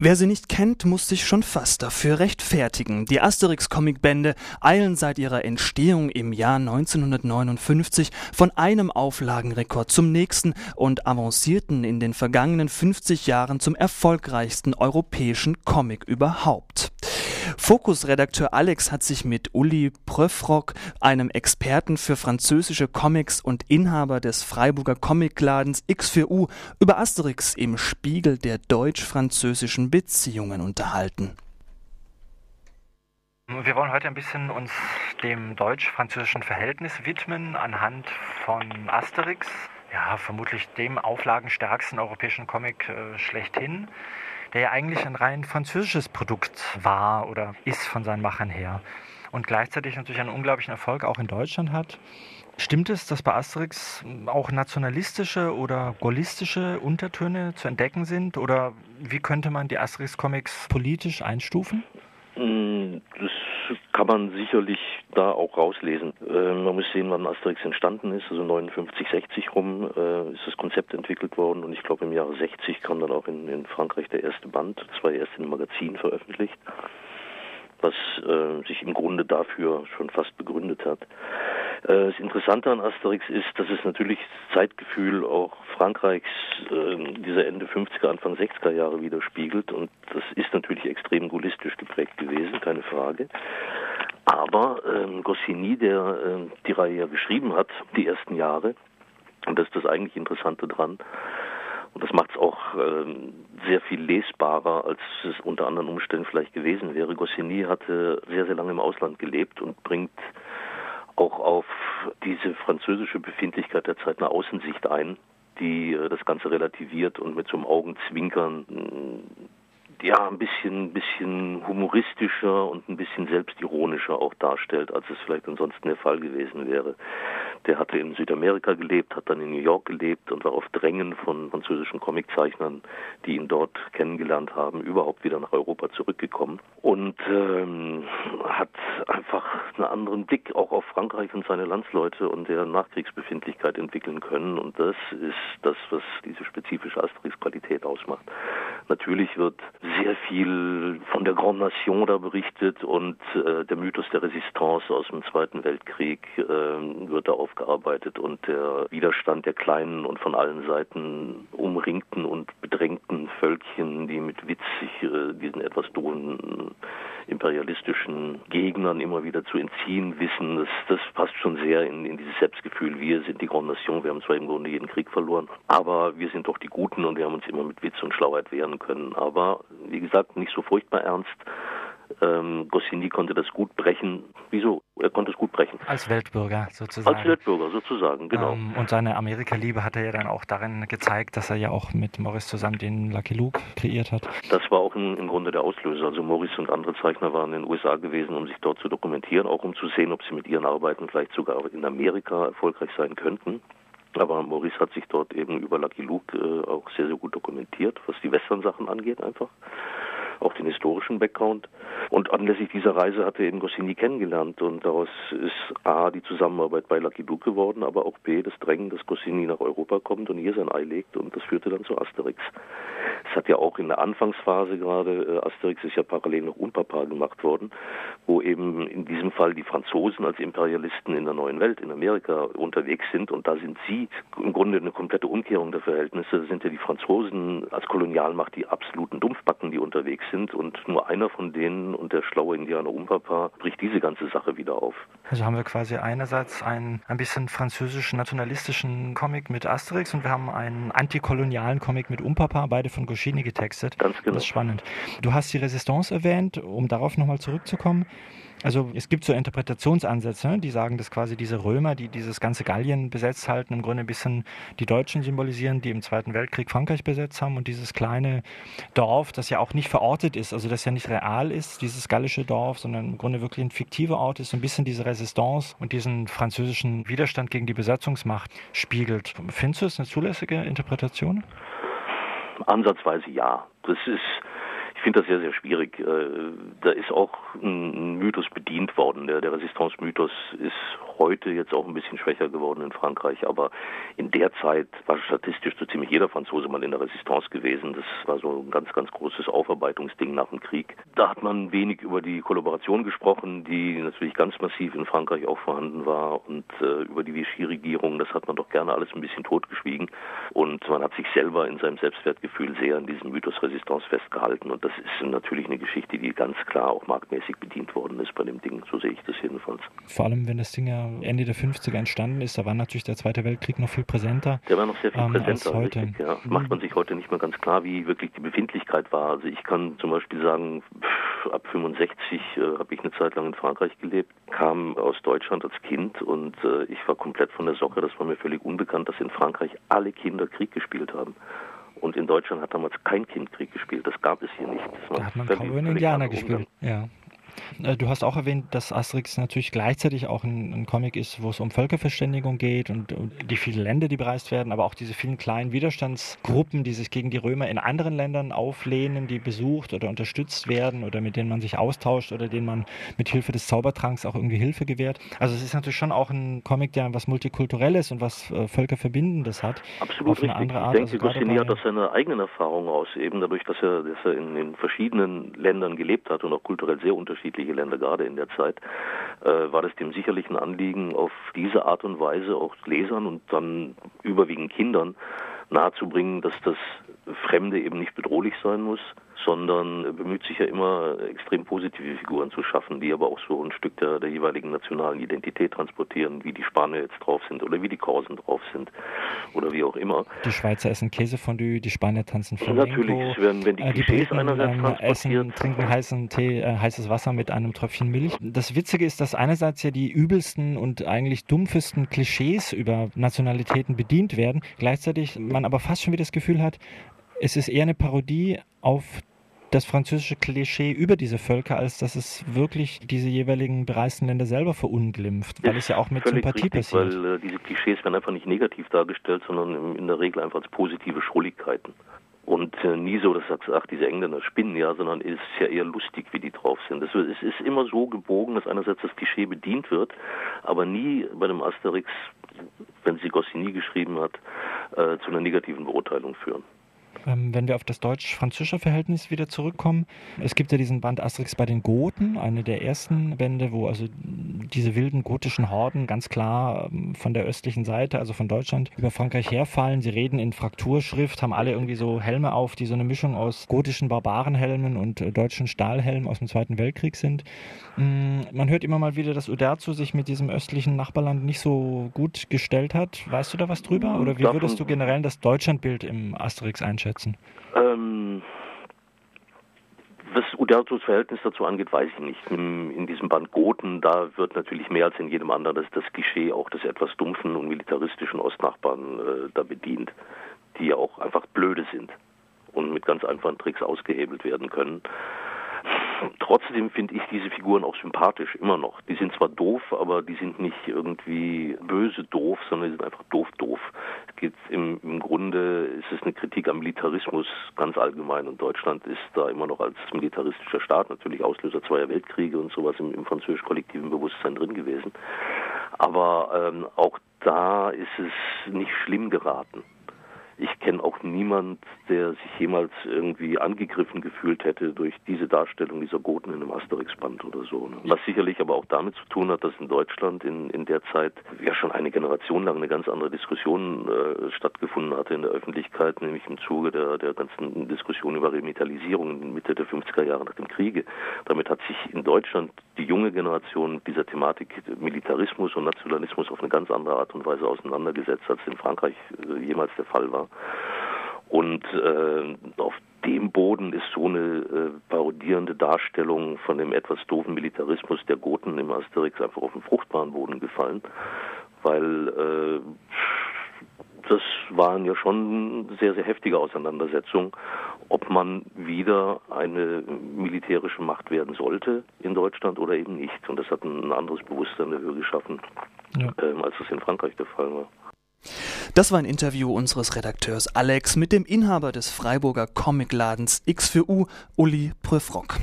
Wer sie nicht kennt, muss sich schon fast dafür rechtfertigen. Die Asterix-Comicbände eilen seit ihrer Entstehung im Jahr 1959 von einem Auflagenrekord zum nächsten und avancierten in den vergangenen 50 Jahren zum erfolgreichsten europäischen Comic überhaupt. Fokus-Redakteur Alex hat sich mit Uli Pröfrock, einem Experten für französische Comics und Inhaber des Freiburger Comicladens X4U, über Asterix im Spiegel der deutsch-französischen Beziehungen unterhalten. Wir wollen heute ein bisschen uns dem deutsch-französischen Verhältnis widmen anhand von Asterix. Ja, vermutlich dem auflagenstärksten europäischen Comic äh, schlechthin der ja eigentlich ein rein französisches Produkt war oder ist von seinen Machern her. Und gleichzeitig natürlich einen unglaublichen Erfolg auch in Deutschland hat. Stimmt es, dass bei Asterix auch nationalistische oder gaullistische Untertöne zu entdecken sind? Oder wie könnte man die Asterix-Comics politisch einstufen? Mm, das kann man sicherlich da auch rauslesen. Äh, man muss sehen, wann Asterix entstanden ist. Also 59, 60 rum äh, ist das Konzept entwickelt worden und ich glaube im Jahre 60 kam dann auch in, in Frankreich der erste Band. Das war erst in einem Magazin veröffentlicht was äh, sich im Grunde dafür schon fast begründet hat. Äh, das Interessante an Asterix ist, dass es natürlich das Zeitgefühl auch Frankreichs äh, dieser Ende 50er, Anfang 60er Jahre widerspiegelt und das ist natürlich extrem gewesen, keine Frage. Aber ähm, Goscinny, der äh, die Reihe ja geschrieben hat, die ersten Jahre, und das ist das eigentlich Interessante dran, und das macht es auch ähm, sehr viel lesbarer, als es unter anderen Umständen vielleicht gewesen wäre. Goscinny hatte sehr, sehr lange im Ausland gelebt und bringt auch auf diese französische Befindlichkeit der Zeit eine Außensicht ein, die äh, das Ganze relativiert und mit so einem Augenzwinkern ja ein bisschen, bisschen humoristischer und ein bisschen selbstironischer auch darstellt, als es vielleicht ansonsten der Fall gewesen wäre. Der hatte in Südamerika gelebt, hat dann in New York gelebt und war auf Drängen von französischen Comiczeichnern, die ihn dort kennengelernt haben, überhaupt wieder nach Europa zurückgekommen und ähm, hat einfach einen anderen Blick auch auf Frankreich und seine Landsleute und deren Nachkriegsbefindlichkeit entwickeln können und das ist das, was diese spezifische Asterix-Qualität ausmacht. Natürlich wird sehr viel von der Grande Nation da berichtet und äh, der Mythos der Resistance aus dem Zweiten Weltkrieg äh, wird da aufgearbeitet und der Widerstand der kleinen und von allen Seiten umringten und bedrängten Völkchen, die mit Witz sich äh, diesen etwas drohenden imperialistischen Gegnern immer wieder zu entziehen wissen, das, das passt schon sehr in, in dieses Selbstgefühl. Wir sind die Grande Nation, wir haben zwar im Grunde jeden Krieg verloren, aber wir sind doch die Guten und wir haben uns immer mit Witz und Schlauheit wehren können. Aber wie gesagt, nicht so furchtbar ernst. Ähm, Goscinny konnte das gut brechen. Wieso? Er konnte es gut brechen. Als Weltbürger sozusagen. Als Weltbürger sozusagen, genau. Ähm, und seine Amerika-Liebe hat er ja dann auch darin gezeigt, dass er ja auch mit Morris zusammen den Lucky Luke kreiert hat. Das war auch im, im Grunde der Auslöser. Also Morris und andere Zeichner waren in den USA gewesen, um sich dort zu dokumentieren, auch um zu sehen, ob sie mit ihren Arbeiten vielleicht sogar in Amerika erfolgreich sein könnten. Aber Maurice hat sich dort eben über Lucky Luke äh, auch sehr, sehr gut dokumentiert, was die Western-Sachen angeht einfach auch den historischen Background. Und anlässlich dieser Reise hat er eben Goscinny kennengelernt und daraus ist A, die Zusammenarbeit bei Lucky Luke geworden, aber auch B, das Drängen, dass Goscinny nach Europa kommt und hier sein Ei legt und das führte dann zu Asterix. Es hat ja auch in der Anfangsphase gerade, äh, Asterix ist ja parallel noch Unpapa gemacht worden, wo eben in diesem Fall die Franzosen als Imperialisten in der neuen Welt, in Amerika unterwegs sind und da sind sie im Grunde eine komplette Umkehrung der Verhältnisse, sind ja die Franzosen als Kolonialmacht die absoluten Dumpfbacken, die unterwegs sind und nur einer von denen und der schlaue Indianer Umpapa bricht diese ganze Sache wieder auf. Also haben wir quasi einerseits einen ein bisschen französischen nationalistischen Comic mit Asterix und wir haben einen antikolonialen Comic mit Umpapa, beide von Goscinny getextet. Ganz genau. Das ist spannend. Du hast die Resistance erwähnt, um darauf nochmal zurückzukommen. Also es gibt so Interpretationsansätze, die sagen, dass quasi diese Römer, die dieses ganze Gallien besetzt halten, im Grunde ein bisschen die Deutschen symbolisieren, die im Zweiten Weltkrieg Frankreich besetzt haben und dieses kleine Dorf, das ja auch nicht verortet ist, also das ja nicht real ist, dieses gallische Dorf, sondern im Grunde wirklich ein fiktiver Ort ist, so ein bisschen diese Resistance und diesen französischen Widerstand gegen die Besatzungsmacht spiegelt. Findest du es eine zulässige Interpretation? Ansatzweise ja. Das ist finde das sehr, sehr schwierig. Äh, da ist auch ein Mythos bedient worden. Der, der Resistance-Mythos ist heute jetzt auch ein bisschen schwächer geworden in Frankreich, aber in der Zeit war statistisch so ziemlich jeder Franzose mal in der Resistance gewesen. Das war so ein ganz, ganz großes Aufarbeitungsding nach dem Krieg. Da hat man wenig über die Kollaboration gesprochen, die natürlich ganz massiv in Frankreich auch vorhanden war und äh, über die Vichy-Regierung, das hat man doch gerne alles ein bisschen totgeschwiegen und man hat sich selber in seinem Selbstwertgefühl sehr an diesem Mythos Resistance festgehalten und das ist natürlich eine Geschichte, die ganz klar auch marktmäßig bedient worden ist bei dem Ding, so sehe ich das jedenfalls. Vor allem, wenn das Ding ja Ende der 50er entstanden ist, da war natürlich der Zweite Weltkrieg noch viel präsenter. Der war noch sehr viel ähm, präsenter heute. Richtig, ja. Macht man sich heute nicht mehr ganz klar, wie wirklich die Befindlichkeit war. Also ich kann zum Beispiel sagen, ab 65 äh, habe ich eine Zeit lang in Frankreich gelebt, kam aus Deutschland als Kind und äh, ich war komplett von der Socke. Das war mir völlig unbekannt, dass in Frankreich alle Kinder Krieg gespielt haben. Und in Deutschland hat damals kein Kind Krieg gespielt. Das gab es hier nicht. da hat man kaum einen Indianer gespielt. Ja. Äh, du hast auch erwähnt, dass Asterix natürlich gleichzeitig auch ein, ein Comic ist, wo es um Völkerverständigung geht und, und, die vielen Länder, die bereist werden, aber auch diese vielen kleinen Widerstandsgruppen, die sich gegen die Römer in anderen Ländern auflehnen, die besucht oder unterstützt werden oder mit denen man sich austauscht oder denen man mit Hilfe des Zaubertranks auch irgendwie Hilfe gewährt. Also es ist natürlich schon auch ein Comic, der was Multikulturelles und was äh, Völkerverbindendes hat. Absolut auf eine richtig. andere Art. Ich denke, also Goscinny hat aus seiner eigenen Erfahrung aus, eben dadurch, dass er, dass er in, in verschiedenen Ländern gelebt hat und auch kulturell sehr unterschiedlich unterschiedliche Länder gerade in der Zeit, äh, war das dem sicherlich ein Anliegen, auf diese Art und Weise auch Lesern und dann überwiegend Kindern nahezubringen, dass das Fremde eben nicht bedrohlich sein muss, sondern bemüht sich ja immer, extrem positive Figuren zu schaffen, die aber auch so ein Stück der, der jeweiligen nationalen Identität transportieren, wie die Spanier jetzt drauf sind oder wie die Korsen drauf sind oder wie auch immer. Die Schweizer essen Käsefondue, die Spanier tanzen Flamenco. Natürlich, werden, wenn die, äh, die Briten ähm, essen, trinken heißen Tee, äh, heißes Wasser mit einem Tröpfchen Milch. Das Witzige ist, dass einerseits ja die übelsten und eigentlich dumpfesten Klischees über Nationalitäten bedient werden, gleichzeitig man aber fast schon wieder das Gefühl hat, es ist eher eine Parodie auf das französische Klischee über diese Völker, als dass es wirklich diese jeweiligen bereisten Länder selber verunglimpft, weil es ja auch mit Sympathie richtig, passiert. Weil äh, diese Klischees werden einfach nicht negativ dargestellt, sondern in der Regel einfach als positive Schrulligkeiten. Und äh, nie so, dass du sagst, ach, diese Engländer spinnen ja, sondern es ist ja eher lustig, wie die drauf sind. Es, es ist immer so gebogen, dass einerseits das Klischee bedient wird, aber nie bei dem Asterix, wenn sie Goscinny geschrieben hat, äh, zu einer negativen Beurteilung führen. Ähm, wenn wir auf das deutsch-französische Verhältnis wieder zurückkommen, es gibt ja diesen Band Asterix bei den Goten, eine der ersten Bände, wo also diese wilden gotischen Horden ganz klar ähm, von der östlichen Seite, also von Deutschland, über Frankreich herfallen. Sie reden in Frakturschrift, haben alle irgendwie so Helme auf, die so eine Mischung aus gotischen Barbarenhelmen und äh, deutschen Stahlhelmen aus dem Zweiten Weltkrieg sind. Mm, man hört immer mal wieder, dass Uderzo sich mit diesem östlichen Nachbarland nicht so gut gestellt hat. Weißt du da was drüber? Oder wie würdest du generell das Deutschlandbild im Asterix einschätzen? Einschätzen? Ähm, was Uderzos Verhältnis dazu angeht, weiß ich nicht. In, in, diesem Band Goten, da wird natürlich mehr als in jedem anderen das, das Klischee auch des etwas dumpfen und militaristischen Ostnachbarn äh, da bedient, die ja auch einfach blöde sind und mit ganz einfachen Tricks ausgehebelt werden können. Trotzdem finde ich diese Figuren auch sympathisch, immer noch. Die sind zwar doof, aber die sind nicht irgendwie böse doof, sondern die sind einfach doof doof. Es geht im, im Grunde ist es eine Kritik am Militarismus ganz allgemein und Deutschland ist da immer noch als militaristischer Staat natürlich Auslöser zweier Weltkriege und sowas im, im französisch-kollektiven Bewusstsein drin gewesen. Aber ähm, auch da ist es nicht schlimm geraten. Ich kenne auch niemand, der sich jemals irgendwie angegriffen gefühlt hätte durch diese Darstellung dieser Goten in einem Asterix-Band oder so. Ne? Was sicherlich aber auch damit zu tun hat, dass in Deutschland in, in der Zeit ja schon eine Generation lang eine ganz andere Diskussion äh, stattgefunden hatte in der Öffentlichkeit, nämlich im Zuge der, der ganzen Diskussion über Remedialisierung in Mitte der 50er Jahre nach dem Kriege. Damit hat sich in Deutschland die junge Generation dieser Thematik Militarismus und Nationalismus auf eine ganz andere Art und Weise auseinandergesetzt, als in Frankreich äh, jemals der Fall war. Und äh, auf dem Boden ist so eine äh, parodierende Darstellung von dem etwas doofen Militarismus der Goten im Asterix einfach auf den fruchtbaren Boden gefallen, weil äh, das waren ja schon sehr, sehr heftige Auseinandersetzungen, ob man wieder eine militärische Macht werden sollte in Deutschland oder eben nicht. Und das hat ein anderes Bewusstsein der Höhe geschaffen, ja. ähm, als es in Frankreich der Fall war. Das war ein Interview unseres Redakteurs Alex mit dem Inhaber des Freiburger Comicladens X für U, Uli Pröfrock.